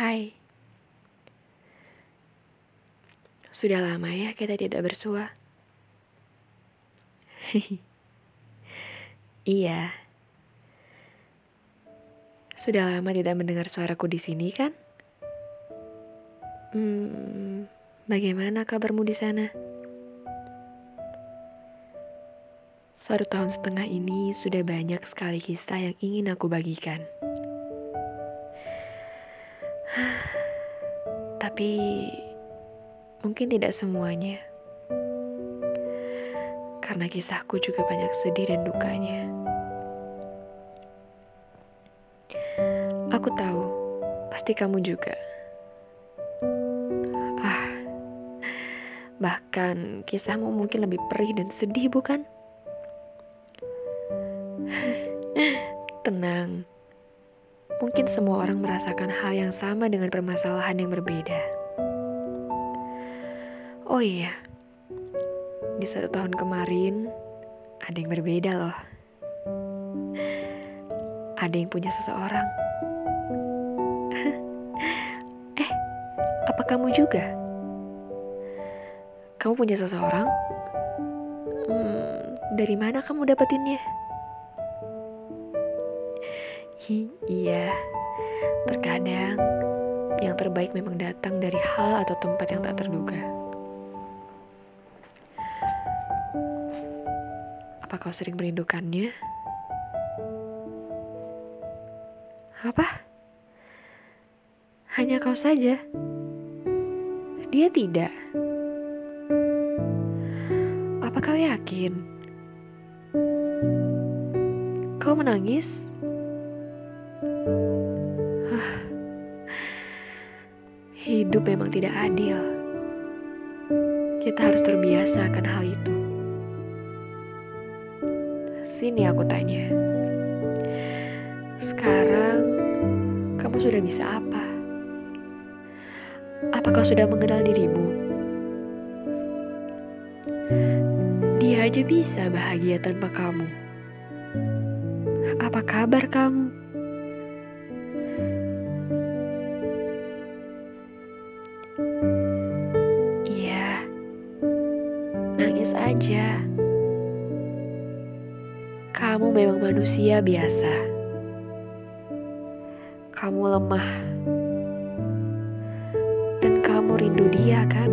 Hai. Sudah lama ya kita tidak bersua. iya. Sudah lama tidak mendengar suaraku di sini kan? Hmm, bagaimana kabarmu di sana? Satu tahun setengah ini sudah banyak sekali kisah yang ingin aku bagikan. Tapi mungkin tidak semuanya. Karena kisahku juga banyak sedih dan dukanya. Aku tahu, pasti kamu juga. Ah, bahkan kisahmu mungkin lebih perih dan sedih, bukan? Tenang, mungkin semua orang merasakan hal yang sama dengan permasalahan yang berbeda. Oh iya, di satu tahun kemarin ada yang berbeda loh. Ada yang punya seseorang. eh, apa kamu juga? Kamu punya seseorang? Hmm, dari mana kamu dapetinnya? Iya, terkadang yang terbaik memang datang dari hal atau tempat yang tak terduga. Apa kau sering merindukannya? Apa? Hanya kau saja. Dia tidak. Apa kau yakin? Kau menangis? Hidup memang tidak adil. Kita harus terbiasa akan hal itu. Sini aku tanya. Sekarang kamu sudah bisa apa? Apa kau sudah mengenal dirimu? Dia aja bisa bahagia tanpa kamu. Apa kabar kamu? Nangis aja. Kamu memang manusia biasa. Kamu lemah. Dan kamu rindu dia kan?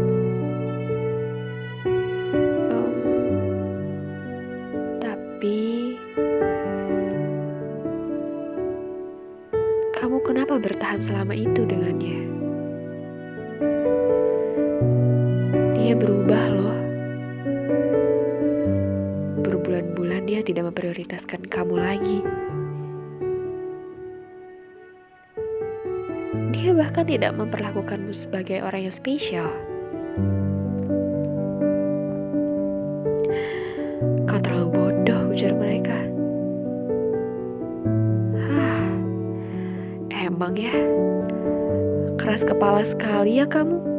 Um, tapi kamu kenapa bertahan selama itu dengannya? Dia berubah loh berbulan-bulan dia tidak memprioritaskan kamu lagi. Dia bahkan tidak memperlakukanmu sebagai orang yang spesial. Kau terlalu bodoh, ujar mereka. Hah, emang ya, keras kepala sekali ya kamu.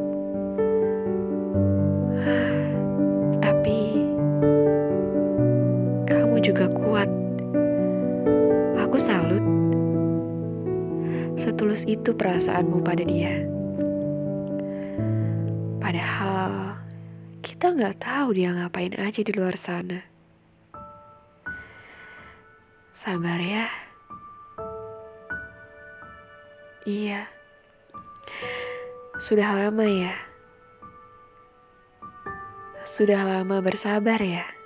Juga kuat. Aku salut. Setulus itu perasaanmu pada dia. Padahal kita nggak tahu dia ngapain aja di luar sana. Sabar ya. Iya. Sudah lama ya. Sudah lama bersabar ya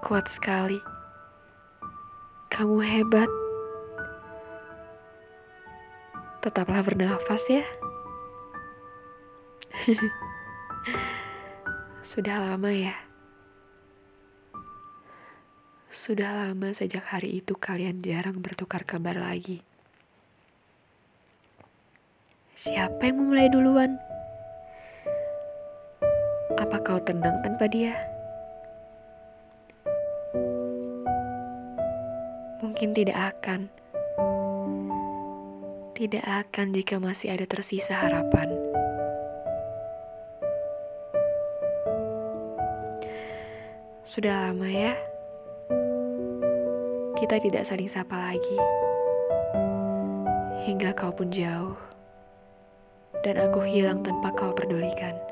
kuat sekali. Kamu hebat. Tetaplah bernafas ya. Sudah lama ya. Sudah lama sejak hari itu kalian jarang bertukar kabar lagi. Siapa yang memulai duluan? Apa kau tenang tanpa dia? Mungkin tidak akan. Tidak akan jika masih ada tersisa harapan. Sudah lama ya, kita tidak saling sapa lagi. hingga kau pun jauh, dan aku hilang tanpa kau pedulikan.